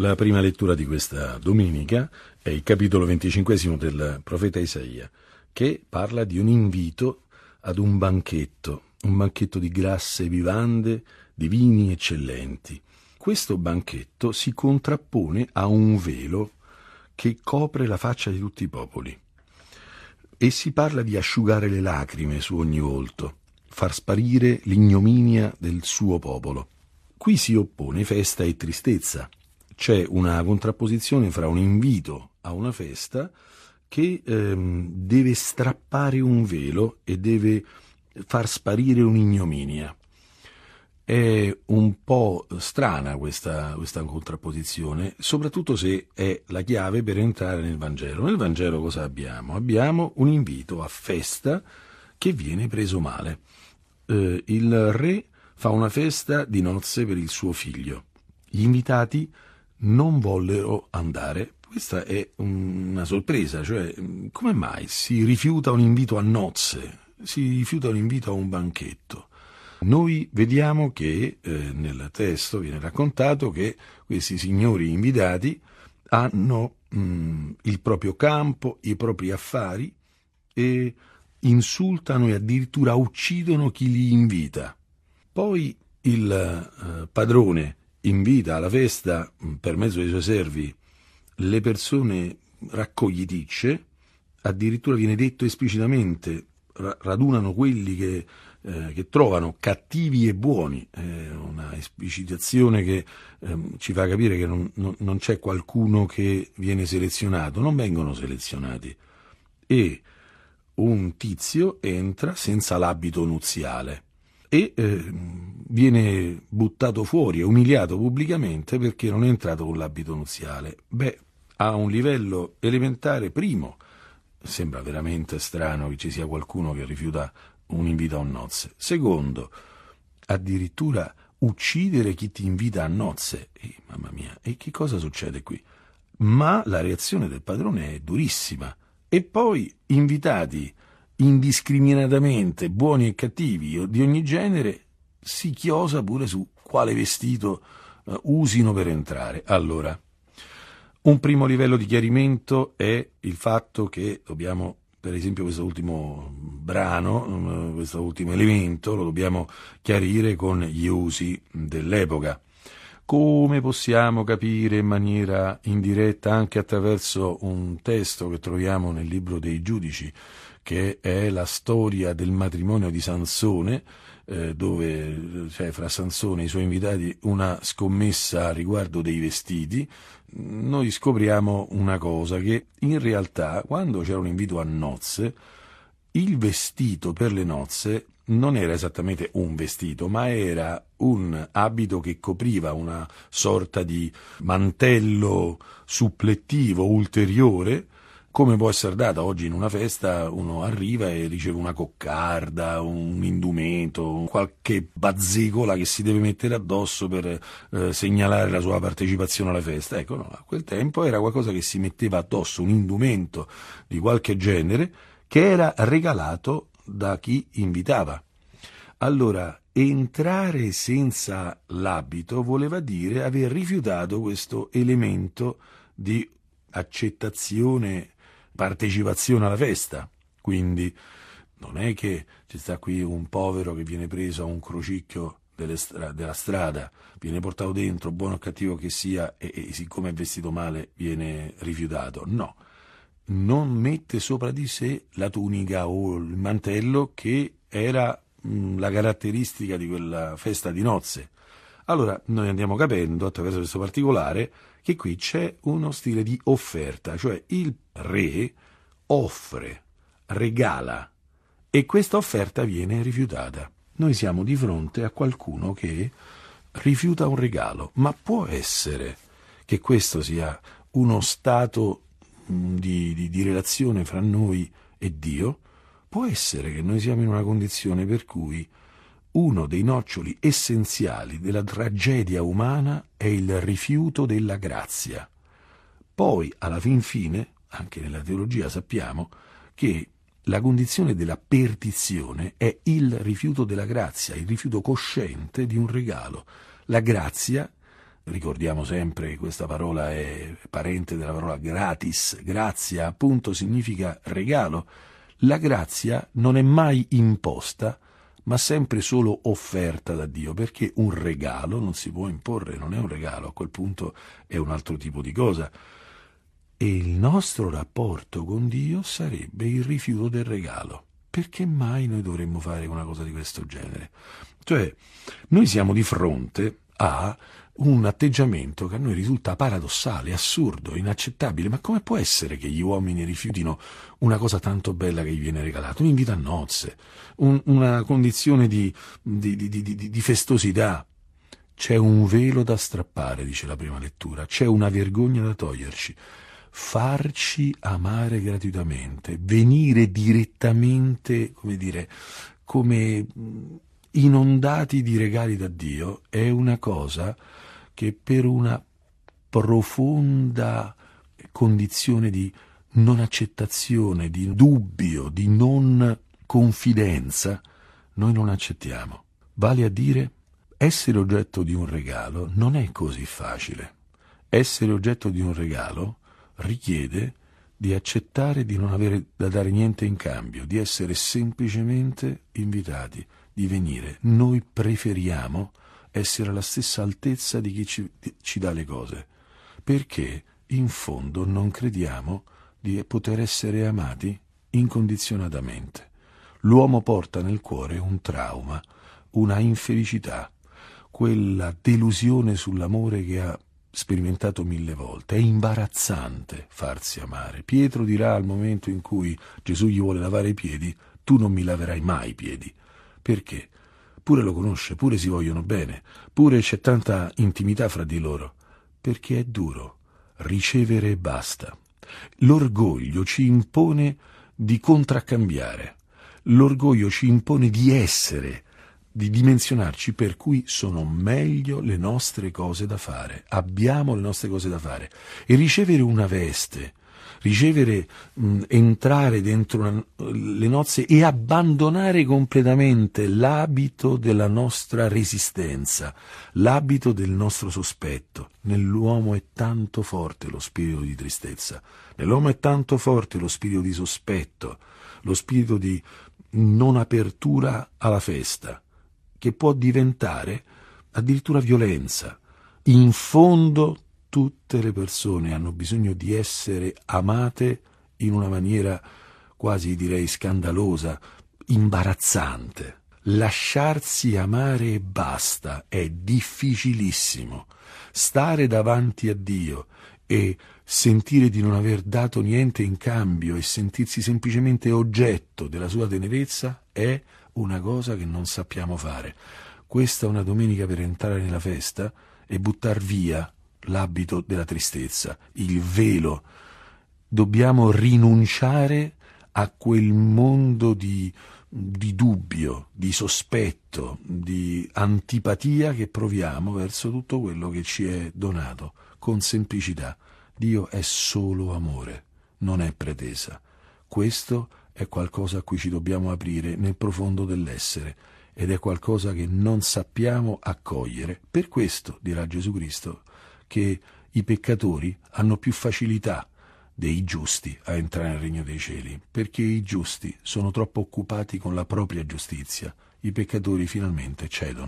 La prima lettura di questa domenica è il capitolo 25 del profeta Isaia, che parla di un invito ad un banchetto, un banchetto di grasse vivande, di vini eccellenti. Questo banchetto si contrappone a un velo che copre la faccia di tutti i popoli. E si parla di asciugare le lacrime su ogni volto, far sparire l'ignominia del suo popolo. Qui si oppone festa e tristezza, c'è una contrapposizione fra un invito a una festa che ehm, deve strappare un velo e deve far sparire un'ignominia. È un po' strana questa, questa, contrapposizione, soprattutto se è la chiave per entrare nel Vangelo. Nel Vangelo cosa abbiamo? Abbiamo un invito a festa che viene preso male. Eh, il re fa una festa di nozze per il suo figlio. Gli invitati non vollero andare. Questa è una sorpresa, cioè come mai si rifiuta un invito a nozze, si rifiuta un invito a un banchetto? Noi vediamo che eh, nel testo viene raccontato che questi signori invitati hanno mh, il proprio campo, i propri affari e insultano e addirittura uccidono chi li invita. Poi il eh, padrone invita alla festa, per mezzo dei suoi servi, le persone raccogliticce, addirittura viene detto esplicitamente, radunano quelli che, eh, che trovano cattivi e buoni, è una esplicitazione che eh, ci fa capire che non, non, non c'è qualcuno che viene selezionato, non vengono selezionati. E un tizio entra senza l'abito nuziale e eh, viene buttato fuori e umiliato pubblicamente perché non è entrato con l'abito nuziale. Beh, a un livello elementare, primo, sembra veramente strano che ci sia qualcuno che rifiuta un invito a nozze. Secondo, addirittura uccidere chi ti invita a nozze. E, mamma mia, e che cosa succede qui? Ma la reazione del padrone è durissima. E poi invitati indiscriminatamente, buoni e cattivi di ogni genere, si chiosa pure su quale vestito uh, usino per entrare. Allora, un primo livello di chiarimento è il fatto che dobbiamo, per esempio, questo ultimo brano, questo ultimo elemento, lo dobbiamo chiarire con gli usi dell'epoca. Come possiamo capire in maniera indiretta anche attraverso un testo che troviamo nel libro dei giudici, che è la storia del matrimonio di Sansone, eh, dove c'è fra Sansone e i suoi invitati una scommessa riguardo dei vestiti, noi scopriamo una cosa, che in realtà quando c'era un invito a nozze, il vestito per le nozze non era esattamente un vestito, ma era un abito che copriva una sorta di mantello supplettivo ulteriore come può essere data oggi in una festa, uno arriva e riceve una coccarda, un indumento, qualche bazzicola che si deve mettere addosso per eh, segnalare la sua partecipazione alla festa. Ecco, no, a quel tempo era qualcosa che si metteva addosso, un indumento di qualche genere che era regalato da chi invitava. Allora, entrare senza l'abito voleva dire aver rifiutato questo elemento di accettazione partecipazione alla festa. Quindi non è che ci sta qui un povero che viene preso a un crocicchio stra- della strada, viene portato dentro, buono o cattivo che sia, e, e siccome è vestito male viene rifiutato. No, non mette sopra di sé la tunica o il mantello che era mh, la caratteristica di quella festa di nozze. Allora noi andiamo capendo attraverso questo particolare che qui c'è uno stile di offerta, cioè il re offre, regala e questa offerta viene rifiutata. Noi siamo di fronte a qualcuno che rifiuta un regalo, ma può essere che questo sia uno stato mm, di, di, di relazione fra noi e Dio? Può essere che noi siamo in una condizione per cui uno dei noccioli essenziali della tragedia umana è il rifiuto della grazia. Poi, alla fin fine, anche nella teologia sappiamo che la condizione della perdizione è il rifiuto della grazia, il rifiuto cosciente di un regalo. La grazia Ricordiamo sempre che questa parola è parente della parola gratis. Grazia appunto significa regalo. La grazia non è mai imposta, ma sempre solo offerta da Dio, perché un regalo non si può imporre, non è un regalo, a quel punto è un altro tipo di cosa. E il nostro rapporto con Dio sarebbe il rifiuto del regalo. Perché mai noi dovremmo fare una cosa di questo genere? Cioè, noi siamo di fronte a un atteggiamento che a noi risulta paradossale, assurdo, inaccettabile. Ma come può essere che gli uomini rifiutino una cosa tanto bella che gli viene regalata? Un invito a nozze, un, una condizione di, di, di, di festosità. C'è un velo da strappare, dice la prima lettura, c'è una vergogna da toglierci farci amare gratuitamente, venire direttamente, come dire, come inondati di regali da Dio, è una cosa che per una profonda condizione di non accettazione, di dubbio, di non confidenza, noi non accettiamo. Vale a dire, essere oggetto di un regalo non è così facile. Essere oggetto di un regalo richiede di accettare di non avere da dare niente in cambio, di essere semplicemente invitati, di venire. Noi preferiamo essere alla stessa altezza di chi ci, ci dà le cose, perché in fondo non crediamo di poter essere amati incondizionatamente. L'uomo porta nel cuore un trauma, una infelicità, quella delusione sull'amore che ha sperimentato mille volte. È imbarazzante farsi amare. Pietro dirà al momento in cui Gesù gli vuole lavare i piedi, tu non mi laverai mai i piedi. Perché? Pure lo conosce, pure si vogliono bene, pure c'è tanta intimità fra di loro. Perché è duro. Ricevere e basta. L'orgoglio ci impone di contraccambiare. L'orgoglio ci impone di essere, di dimensionarci per cui sono meglio le nostre cose da fare, abbiamo le nostre cose da fare e ricevere una veste, ricevere, mh, entrare dentro una, le nozze e abbandonare completamente l'abito della nostra resistenza, l'abito del nostro sospetto. Nell'uomo è tanto forte lo spirito di tristezza, nell'uomo è tanto forte lo spirito di sospetto, lo spirito di non apertura alla festa che può diventare addirittura violenza. In fondo tutte le persone hanno bisogno di essere amate in una maniera quasi direi scandalosa, imbarazzante. Lasciarsi amare e basta è difficilissimo. Stare davanti a Dio e sentire di non aver dato niente in cambio e sentirsi semplicemente oggetto della sua tenerezza è una cosa che non sappiamo fare. Questa è una domenica per entrare nella festa e buttar via l'abito della tristezza, il velo. Dobbiamo rinunciare a quel mondo di, di dubbio, di sospetto, di antipatia che proviamo verso tutto quello che ci è donato, con semplicità. Dio è solo amore, non è pretesa. Questo è qualcosa a cui ci dobbiamo aprire nel profondo dell'essere ed è qualcosa che non sappiamo accogliere. Per questo, dirà Gesù Cristo, che i peccatori hanno più facilità dei giusti a entrare nel regno dei cieli, perché i giusti sono troppo occupati con la propria giustizia, i peccatori finalmente cedono.